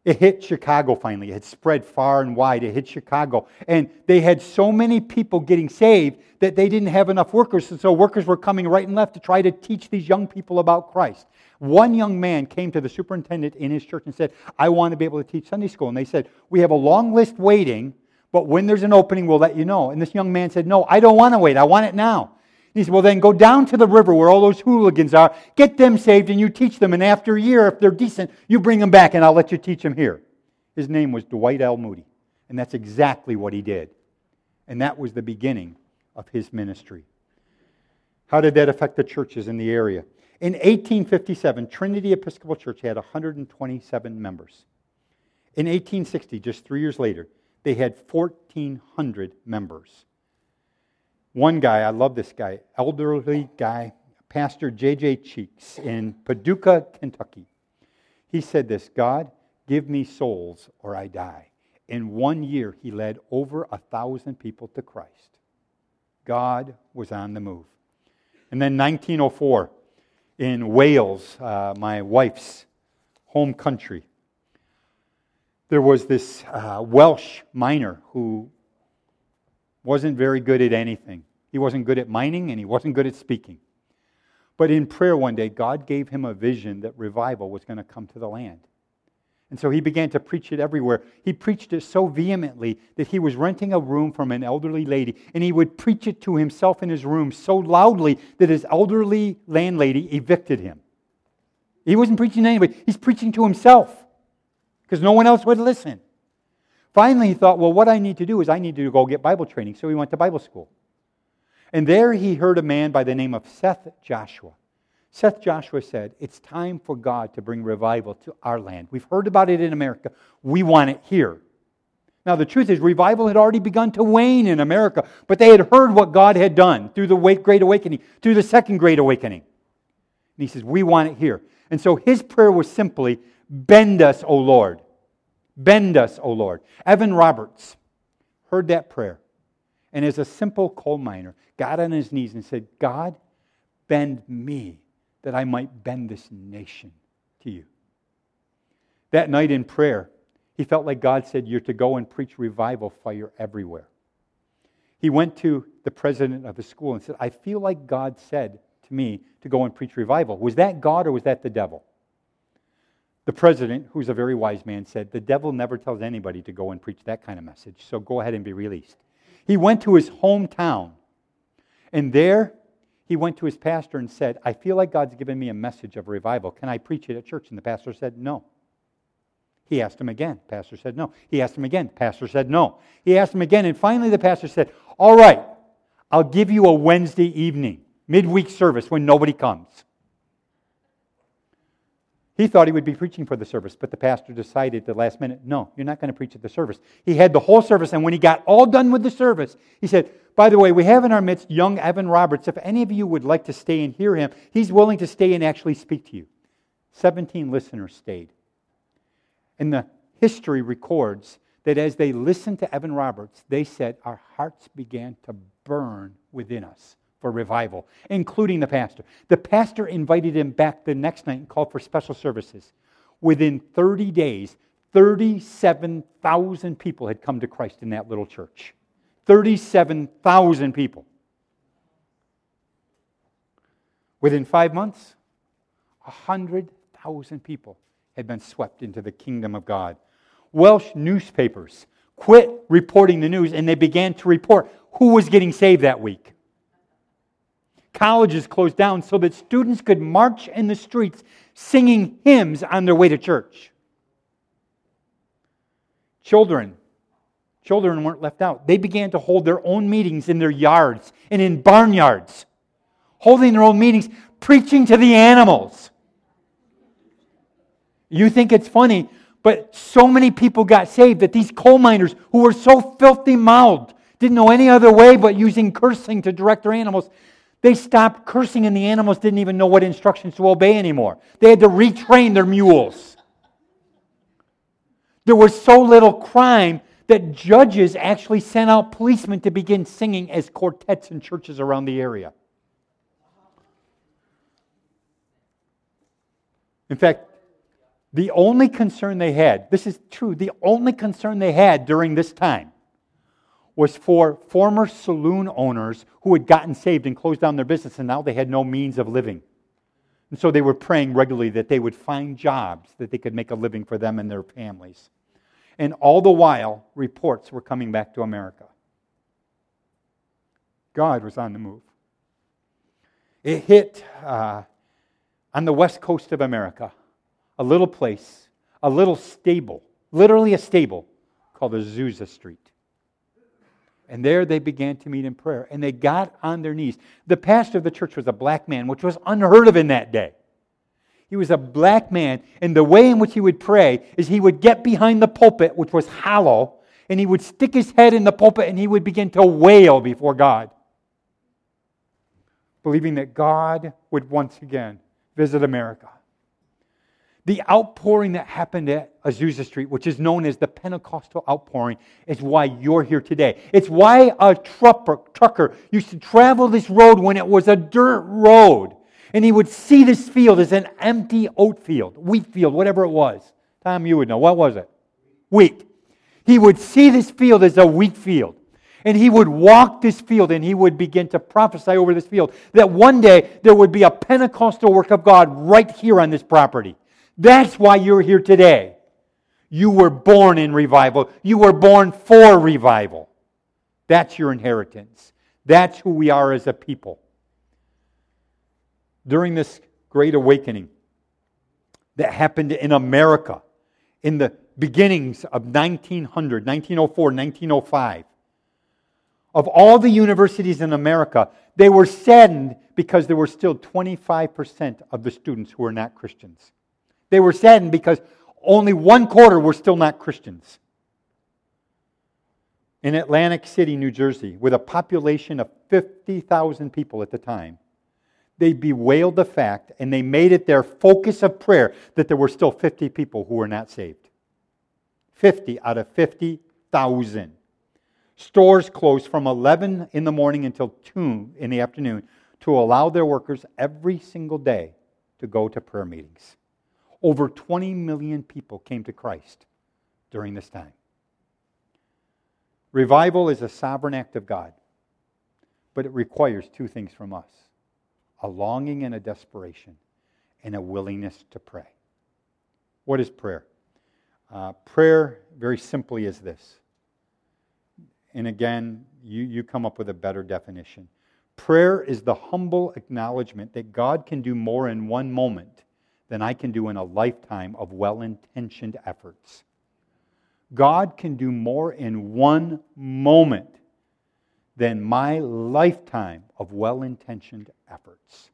Speaker 1: It hit Chicago finally. It had spread far and wide. It hit Chicago. And they had so many people getting saved that they didn't have enough workers. And so workers were coming right and left to try to teach these young people about Christ. One young man came to the superintendent in his church and said, I want to be able to teach Sunday school. And they said, We have a long list waiting, but when there's an opening, we'll let you know. And this young man said, No, I don't want to wait. I want it now. He said, Well, then go down to the river where all those hooligans are, get them saved, and you teach them. And after a year, if they're decent, you bring them back, and I'll let you teach them here. His name was Dwight L. Moody. And that's exactly what he did. And that was the beginning of his ministry. How did that affect the churches in the area? In 1857, Trinity Episcopal Church had 127 members. In 1860, just three years later, they had 1,400 members. One guy, I love this guy, elderly guy, Pastor J.J. Cheeks in Paducah, Kentucky. He said this God, give me souls or I die. In one year, he led over a thousand people to Christ. God was on the move. And then 1904, in Wales, uh, my wife's home country, there was this uh, Welsh miner who wasn't very good at anything. He wasn't good at mining and he wasn't good at speaking. But in prayer one day, God gave him a vision that revival was going to come to the land. And so he began to preach it everywhere. He preached it so vehemently that he was renting a room from an elderly lady, and he would preach it to himself in his room so loudly that his elderly landlady evicted him. He wasn't preaching to anybody, he's preaching to himself because no one else would listen. Finally, he thought, well, what I need to do is I need to go get Bible training. So he went to Bible school. And there he heard a man by the name of Seth Joshua. Seth Joshua said, It's time for God to bring revival to our land. We've heard about it in America. We want it here. Now, the truth is, revival had already begun to wane in America, but they had heard what God had done through the Great Awakening, through the Second Great Awakening. And he says, We want it here. And so his prayer was simply, Bend us, O Lord. Bend us, O Lord. Evan Roberts heard that prayer and, as a simple coal miner, got on his knees and said, God, bend me that I might bend this nation to you. That night in prayer, he felt like God said, You're to go and preach revival fire everywhere. He went to the president of his school and said, I feel like God said to me to go and preach revival. Was that God or was that the devil? The president, who's a very wise man, said, The devil never tells anybody to go and preach that kind of message, so go ahead and be released. He went to his hometown, and there he went to his pastor and said, I feel like God's given me a message of revival. Can I preach it at church? And the pastor said, No. He asked him again. Pastor said, No. He asked him again. Pastor said, No. He asked him again, and finally the pastor said, All right, I'll give you a Wednesday evening, midweek service when nobody comes. He thought he would be preaching for the service, but the pastor decided at the last minute, no, you're not going to preach at the service. He had the whole service, and when he got all done with the service, he said, By the way, we have in our midst young Evan Roberts. If any of you would like to stay and hear him, he's willing to stay and actually speak to you. 17 listeners stayed. And the history records that as they listened to Evan Roberts, they said, Our hearts began to burn within us for revival, including the pastor. The pastor invited him back the next night and called for special services. Within 30 days, 37,000 people had come to Christ in that little church. 37,000 people. Within five months, 100,000 people had been swept into the kingdom of God. Welsh newspapers quit reporting the news and they began to report who was getting saved that week colleges closed down so that students could march in the streets singing hymns on their way to church. Children, children weren't left out. They began to hold their own meetings in their yards and in barnyards, holding their own meetings, preaching to the animals. You think it's funny, but so many people got saved that these coal miners who were so filthy mouthed didn't know any other way but using cursing to direct their animals. They stopped cursing, and the animals didn't even know what instructions to obey anymore. They had to retrain their mules. There was so little crime that judges actually sent out policemen to begin singing as quartets in churches around the area. In fact, the only concern they had, this is true, the only concern they had during this time was for former saloon owners who had gotten saved and closed down their business and now they had no means of living. And so they were praying regularly that they would find jobs that they could make a living for them and their families. And all the while, reports were coming back to America. God was on the move. It hit uh, on the west coast of America, a little place, a little stable, literally a stable called Azusa Street. And there they began to meet in prayer and they got on their knees. The pastor of the church was a black man, which was unheard of in that day. He was a black man, and the way in which he would pray is he would get behind the pulpit, which was hollow, and he would stick his head in the pulpit and he would begin to wail before God, believing that God would once again visit America. The outpouring that happened at Azusa Street, which is known as the Pentecostal outpouring, is why you're here today. It's why a trucker, trucker used to travel this road when it was a dirt road. And he would see this field as an empty oat field, wheat field, whatever it was. Tom, you would know. What was it? Wheat. He would see this field as a wheat field. And he would walk this field and he would begin to prophesy over this field that one day there would be a Pentecostal work of God right here on this property. That's why you're here today. You were born in revival, you were born for revival. That's your inheritance. That's who we are as a people. During this great awakening that happened in America in the beginnings of 1900, 1904, 1905, of all the universities in America, they were saddened because there were still 25% of the students who were not Christians. They were saddened because only one quarter were still not Christians. In Atlantic City, New Jersey, with a population of 50,000 people at the time, they bewailed the fact and they made it their focus of prayer that there were still 50 people who were not saved. 50 out of 50,000. Stores closed from 11 in the morning until 2 in the afternoon to allow their workers every single day to go to prayer meetings. Over 20 million people came to Christ during this time. Revival is a sovereign act of God, but it requires two things from us a longing and a desperation, and a willingness to pray. What is prayer? Uh, prayer, very simply, is this. And again, you, you come up with a better definition. Prayer is the humble acknowledgement that God can do more in one moment than I can do in a lifetime of well intentioned efforts. God can do more in one moment than my lifetime of well intentioned efforts.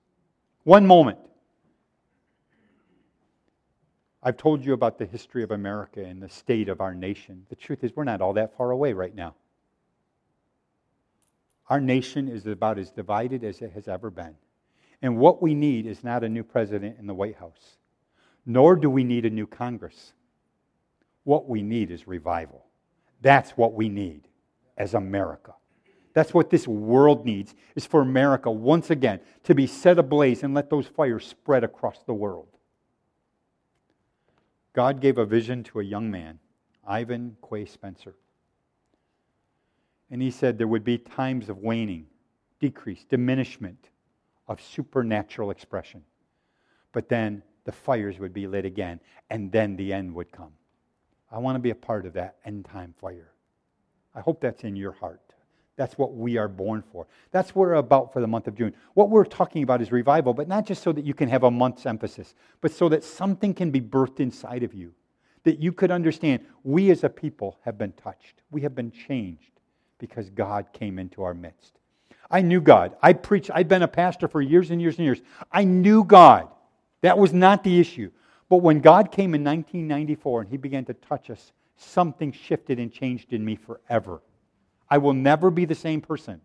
Speaker 1: One moment. I've told you about the history of America and the state of our nation. The truth is, we're not all that far away right now. Our nation is about as divided as it has ever been. And what we need is not a new president in the White House, nor do we need a new Congress. What we need is revival. That's what we need as America. That's what this world needs is for America once again to be set ablaze and let those fires spread across the world. God gave a vision to a young man, Ivan Quay Spencer. And he said there would be times of waning, decrease, diminishment of supernatural expression. But then the fires would be lit again, and then the end would come. I want to be a part of that end time fire. I hope that's in your heart. That's what we are born for. That's what we're about for the month of June. What we're talking about is revival, but not just so that you can have a month's emphasis, but so that something can be birthed inside of you, that you could understand we as a people have been touched, we have been changed because God came into our midst. I knew God. I preached, I'd been a pastor for years and years and years. I knew God. That was not the issue. But when God came in 1994 and He began to touch us, something shifted and changed in me forever. I will never be the same person.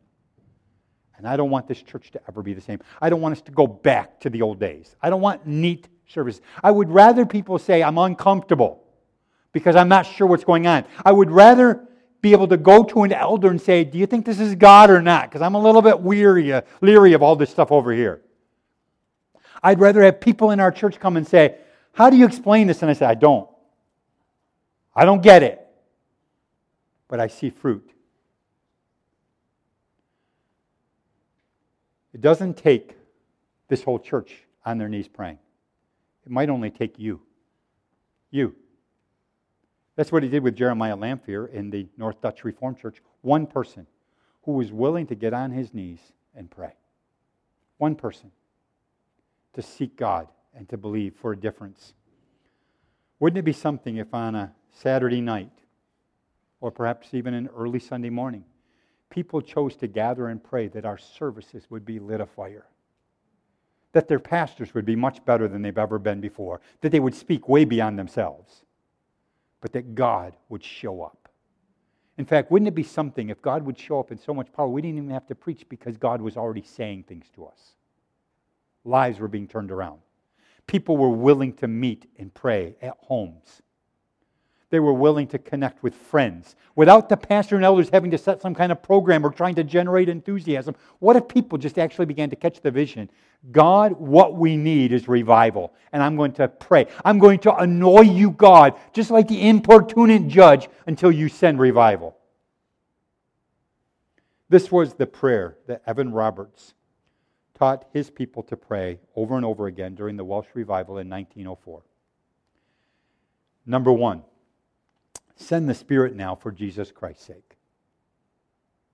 Speaker 1: And I don't want this church to ever be the same. I don't want us to go back to the old days. I don't want neat services. I would rather people say, I'm uncomfortable because I'm not sure what's going on. I would rather be able to go to an elder and say, Do you think this is God or not? Because I'm a little bit weary, uh, leery of all this stuff over here. I'd rather have people in our church come and say, How do you explain this? And I say, I don't. I don't get it. But I see fruit. It doesn't take this whole church on their knees praying, it might only take you. You. That's what he did with Jeremiah Lanphier in the North Dutch Reformed Church. One person who was willing to get on his knees and pray. One person to seek God and to believe for a difference. Wouldn't it be something if on a Saturday night, or perhaps even an early Sunday morning, people chose to gather and pray that our services would be lit afire? That their pastors would be much better than they've ever been before, that they would speak way beyond themselves but that God would show up. In fact, wouldn't it be something if God would show up in so much power? We didn't even have to preach because God was already saying things to us. Lives were being turned around. People were willing to meet and pray at homes they were willing to connect with friends without the pastor and elders having to set some kind of program or trying to generate enthusiasm. What if people just actually began to catch the vision? God, what we need is revival. And I'm going to pray. I'm going to annoy you, God, just like the importunate judge, until you send revival. This was the prayer that Evan Roberts taught his people to pray over and over again during the Welsh revival in 1904. Number one, Send the Spirit now for Jesus Christ's sake.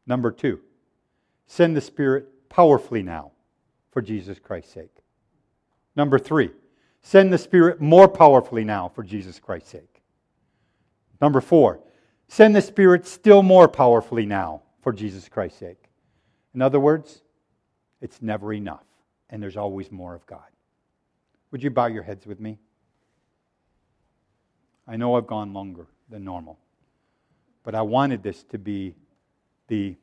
Speaker 1: Number two, send the Spirit powerfully now for Jesus Christ's sake. Number three, send the Spirit more powerfully now for Jesus Christ's sake. Number four, send the Spirit still more powerfully now for Jesus Christ's sake. In other words, it's never enough, and there's always more of God. Would you bow your heads with me? I know I've gone longer than normal. But I wanted this to be the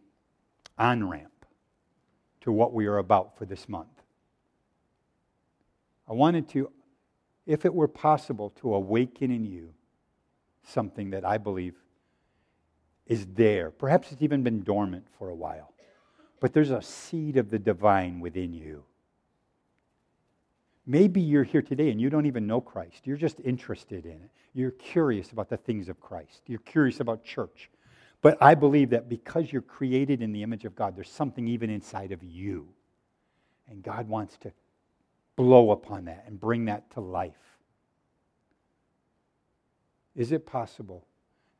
Speaker 1: on ramp to what we are about for this month. I wanted to, if it were possible, to awaken in you something that I believe is there. Perhaps it's even been dormant for a while, but there's a seed of the divine within you Maybe you're here today and you don't even know Christ. You're just interested in it. You're curious about the things of Christ. You're curious about church. But I believe that because you're created in the image of God, there's something even inside of you. And God wants to blow upon that and bring that to life. Is it possible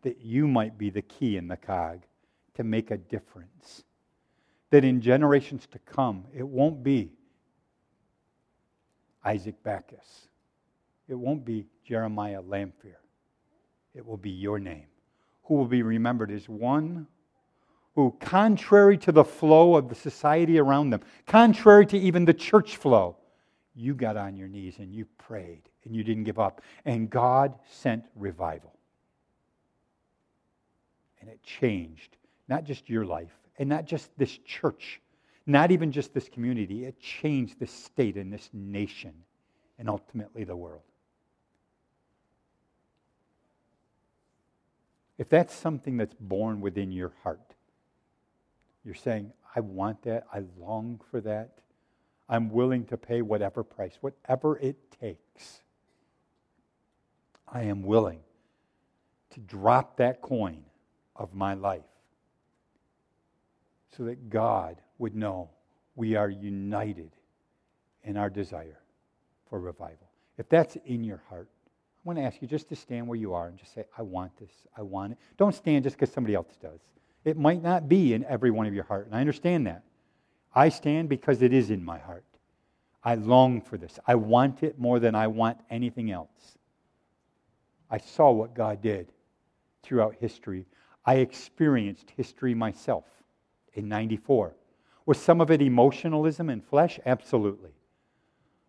Speaker 1: that you might be the key in the cog to make a difference? That in generations to come, it won't be Isaac Backus. It won't be Jeremiah Lanphier. It will be your name, who will be remembered as one who, contrary to the flow of the society around them, contrary to even the church flow, you got on your knees and you prayed and you didn't give up. And God sent revival. And it changed not just your life and not just this church not even just this community, it changed this state and this nation and ultimately the world. If that's something that's born within your heart, you're saying, I want that, I long for that, I'm willing to pay whatever price, whatever it takes. I am willing to drop that coin of my life so that God would know we are united in our desire for revival. If that's in your heart, I want to ask you just to stand where you are and just say, I want this. I want it. Don't stand just because somebody else does. It might not be in every one of your heart, and I understand that. I stand because it is in my heart. I long for this. I want it more than I want anything else. I saw what God did throughout history. I experienced history myself in 94. Was some of it emotionalism and flesh? Absolutely.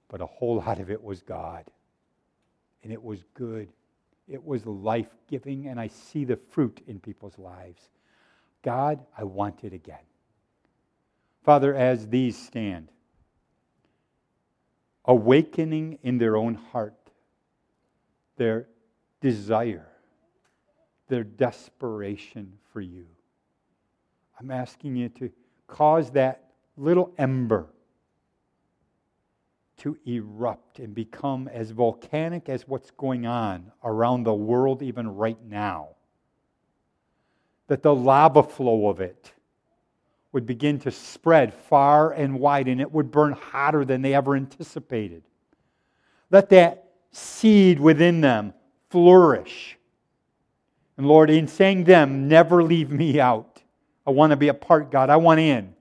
Speaker 1: But a whole lot of it was God. And it was good. It was life giving, and I see the fruit in people's lives. God, I want it again. Father, as these stand, awakening in their own heart their desire, their desperation for you. I'm asking you to cause that little ember to erupt and become as volcanic as what's going on around the world, even right now. That the lava flow of it would begin to spread far and wide and it would burn hotter than they ever anticipated. Let that seed within them flourish. And Lord, in saying them, never leave me out. I want to be a part, God. I want in.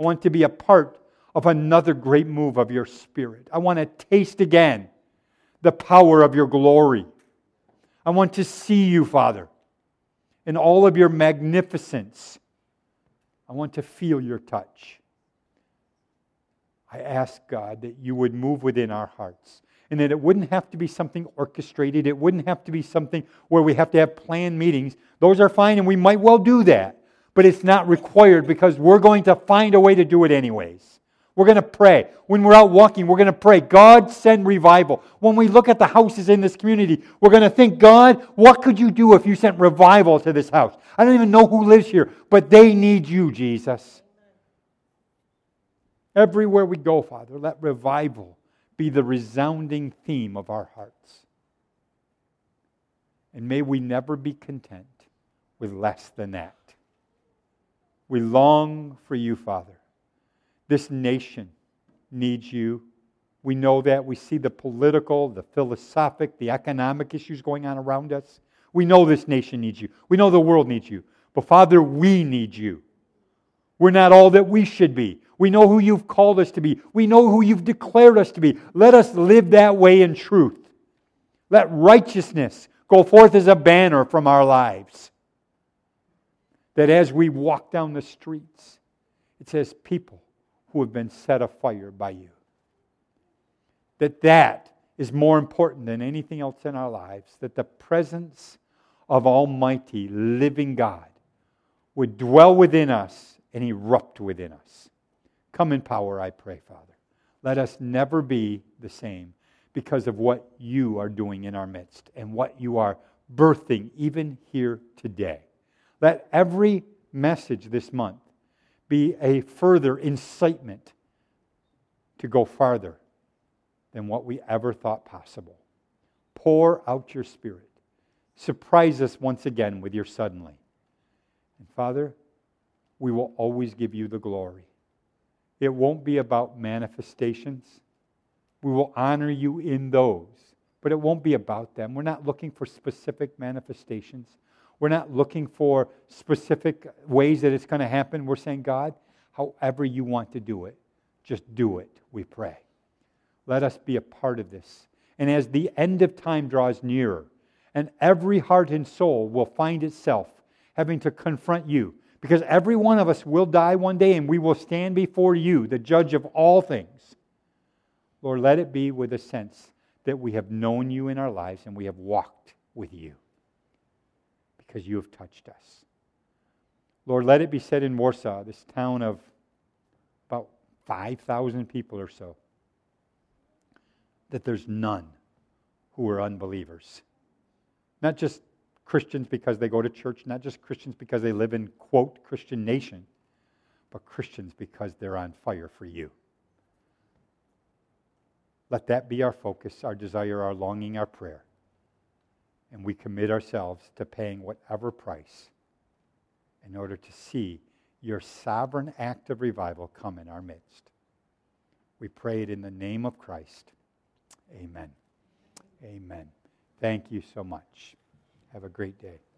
Speaker 1: I want to be a part of another great move of your spirit. I want to taste again the power of your glory. I want to see you, Father, in all of your magnificence. I want to feel your touch. I ask, God, that you would move within our hearts and that it wouldn't have to be something orchestrated. It wouldn't have to be something where we have to have planned meetings. Those are fine, and we might well do that but it's not required because we're going to find a way to do it anyways. We're going to pray. When we're out walking, we're going to pray. God, send revival. When we look at the houses in this community, we're going to think, God, what could you do if you sent revival to this house? I don't even know who lives here, but they need you, Jesus. Everywhere we go, Father, let revival be the resounding theme of our hearts. And may we never be content with less than that. We long for you, Father. This nation needs you. We know that. We see the political, the philosophic, the economic issues going on around us. We know this nation needs you. We know the world needs you. But Father, we need you. We're not all that we should be. We know who you've called us to be. We know who you've declared us to be. Let us live that way in truth. Let righteousness go forth as a banner from our lives that as we walk down the streets, it says, people who have been set afire by you. That that is more important than anything else in our lives, that the presence of Almighty, living God would dwell within us and erupt within us. Come in power, I pray, Father. Let us never be the same because of what you are doing in our midst and what you are birthing even here today. Let every message this month be a further incitement to go farther than what we ever thought possible. Pour out your spirit. Surprise us once again with your suddenly. And Father, we will always give you the glory. It won't be about manifestations. We will honor you in those, but it won't be about them. We're not looking for specific manifestations. We're not looking for specific ways that it's going to happen. We're saying, God, however you want to do it, just do it, we pray. Let us be a part of this. And as the end of time draws nearer, and every heart and soul will find itself having to confront you, because every one of us will die one day and we will stand before you, the judge of all things. Lord, let it be with a sense that we have known you in our lives and we have walked with you because you have touched us. Lord, let it be said in Warsaw, this town of about 5,000 people or so, that there's none who are unbelievers. Not just Christians because they go to church, not just Christians because they live in, quote, Christian nation, but Christians because they're on fire for you. Let that be our focus, our desire, our longing, our prayer and we commit ourselves to paying whatever price in order to see your sovereign act of revival come in our midst. We pray it in the name of Christ. Amen. Amen. Thank you so much. Have a great day.